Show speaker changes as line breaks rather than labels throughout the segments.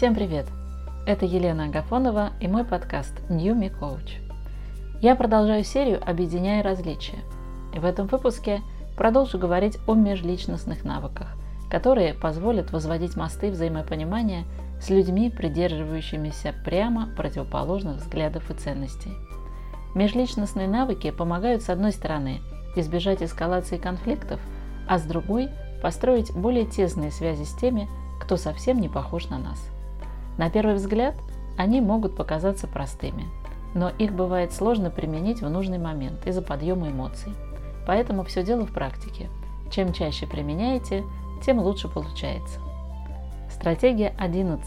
Всем привет! Это Елена Агафонова и мой подкаст New Me Coach. Я продолжаю серию «Объединяя различия». И в этом выпуске продолжу говорить о межличностных навыках, которые позволят возводить мосты взаимопонимания с людьми, придерживающимися прямо противоположных взглядов и ценностей. Межличностные навыки помогают, с одной стороны, избежать эскалации конфликтов, а с другой – построить более тесные связи с теми, кто совсем не похож на нас – на первый взгляд они могут показаться простыми, но их бывает сложно применить в нужный момент из-за подъема эмоций. Поэтому все дело в практике. Чем чаще применяете, тем лучше получается. Стратегия 11.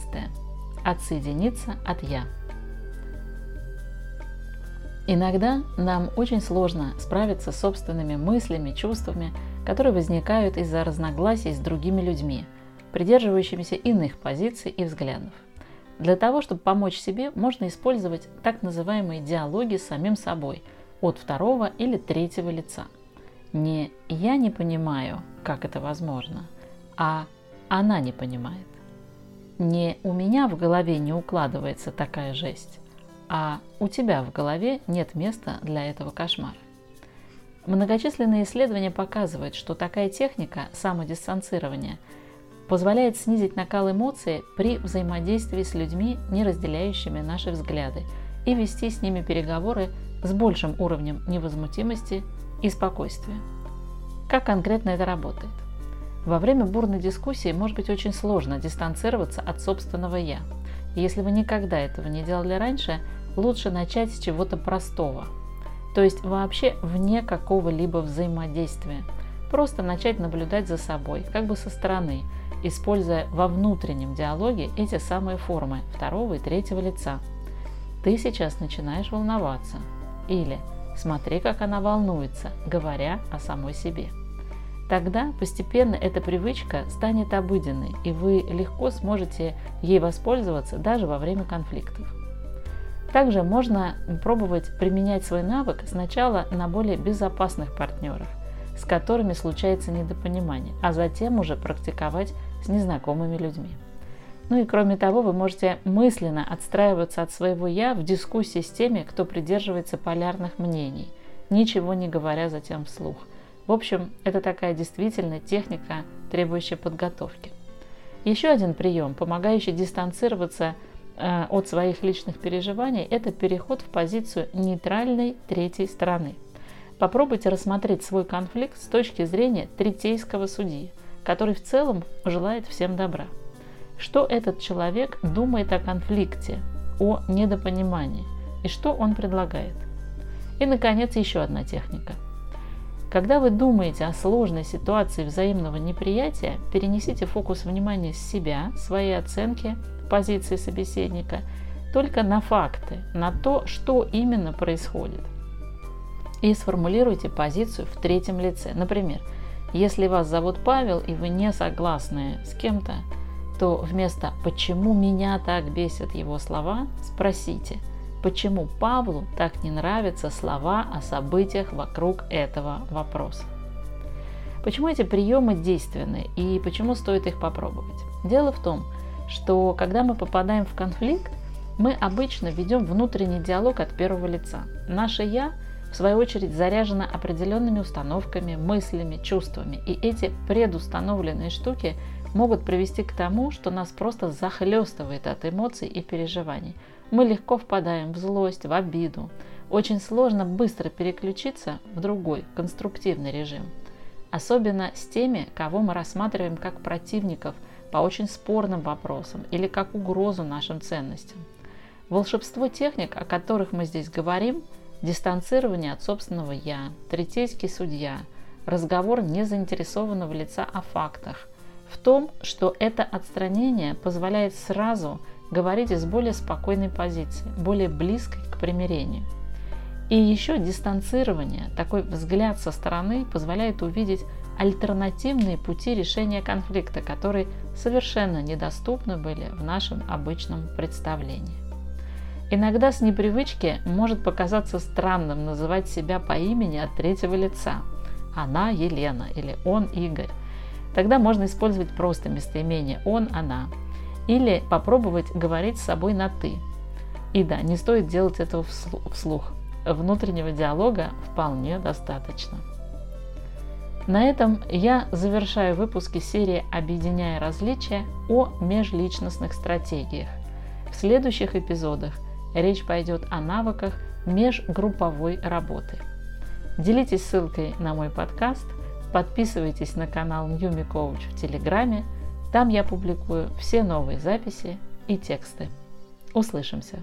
Отсоединиться от «я». Иногда нам очень сложно справиться с собственными мыслями, чувствами, которые возникают из-за разногласий с другими людьми, придерживающимися иных позиций и взглядов. Для того, чтобы помочь себе, можно использовать так называемые диалоги с самим собой от второго или третьего лица. Не «я не понимаю, как это возможно», а «она не понимает». Не «у меня в голове не укладывается такая жесть», а «у тебя в голове нет места для этого кошмара». Многочисленные исследования показывают, что такая техника самодистанцирования – позволяет снизить накал эмоций при взаимодействии с людьми, не разделяющими наши взгляды, и вести с ними переговоры с большим уровнем невозмутимости и спокойствия. Как конкретно это работает? Во время бурной дискуссии может быть очень сложно дистанцироваться от собственного «я». Если вы никогда этого не делали раньше, лучше начать с чего-то простого. То есть вообще вне какого-либо взаимодействия. Просто начать наблюдать за собой, как бы со стороны – используя во внутреннем диалоге эти самые формы второго и третьего лица. Ты сейчас начинаешь волноваться. Или смотри, как она волнуется, говоря о самой себе. Тогда постепенно эта привычка станет обыденной, и вы легко сможете ей воспользоваться даже во время конфликтов. Также можно пробовать применять свой навык сначала на более безопасных партнерах, с которыми случается недопонимание, а затем уже практиковать с незнакомыми людьми. Ну и кроме того, вы можете мысленно отстраиваться от своего «я» в дискуссии с теми, кто придерживается полярных мнений, ничего не говоря затем вслух. В общем, это такая действительно техника, требующая подготовки. Еще один прием, помогающий дистанцироваться э, от своих личных переживаний, это переход в позицию нейтральной третьей стороны. Попробуйте рассмотреть свой конфликт с точки зрения третейского судьи – который в целом желает всем добра. Что этот человек думает о конфликте, о недопонимании и что он предлагает. И, наконец, еще одна техника. Когда вы думаете о сложной ситуации взаимного неприятия, перенесите фокус внимания с себя, своей оценки, позиции собеседника, только на факты, на то, что именно происходит. И сформулируйте позицию в третьем лице. Например, если вас зовут Павел и вы не согласны с кем-то, то вместо «почему меня так бесят его слова» спросите «почему Павлу так не нравятся слова о событиях вокруг этого вопроса». Почему эти приемы действенны и почему стоит их попробовать? Дело в том, что когда мы попадаем в конфликт, мы обычно ведем внутренний диалог от первого лица. Наше «я» в свою очередь заряжена определенными установками, мыслями, чувствами. И эти предустановленные штуки могут привести к тому, что нас просто захлестывает от эмоций и переживаний. Мы легко впадаем в злость, в обиду. Очень сложно быстро переключиться в другой, конструктивный режим. Особенно с теми, кого мы рассматриваем как противников по очень спорным вопросам или как угрозу нашим ценностям. Волшебство техник, о которых мы здесь говорим – дистанцирование от собственного «я», третейский судья, разговор незаинтересованного лица о фактах, в том, что это отстранение позволяет сразу говорить из более спокойной позиции, более близкой к примирению. И еще дистанцирование, такой взгляд со стороны позволяет увидеть альтернативные пути решения конфликта, которые совершенно недоступны были в нашем обычном представлении. Иногда с непривычки может показаться странным называть себя по имени от третьего лица. Она Елена или он Игорь. Тогда можно использовать просто местоимение он, она. Или попробовать говорить с собой на «ты». И да, не стоит делать этого вслух. Внутреннего диалога вполне достаточно. На этом я завершаю выпуски серии «Объединяя различия» о межличностных стратегиях. В следующих эпизодах речь пойдет о навыках межгрупповой работы. Делитесь ссылкой на мой подкаст, подписывайтесь на канал Newmi Coach в Телеграме, там я публикую все новые записи и тексты. Услышимся!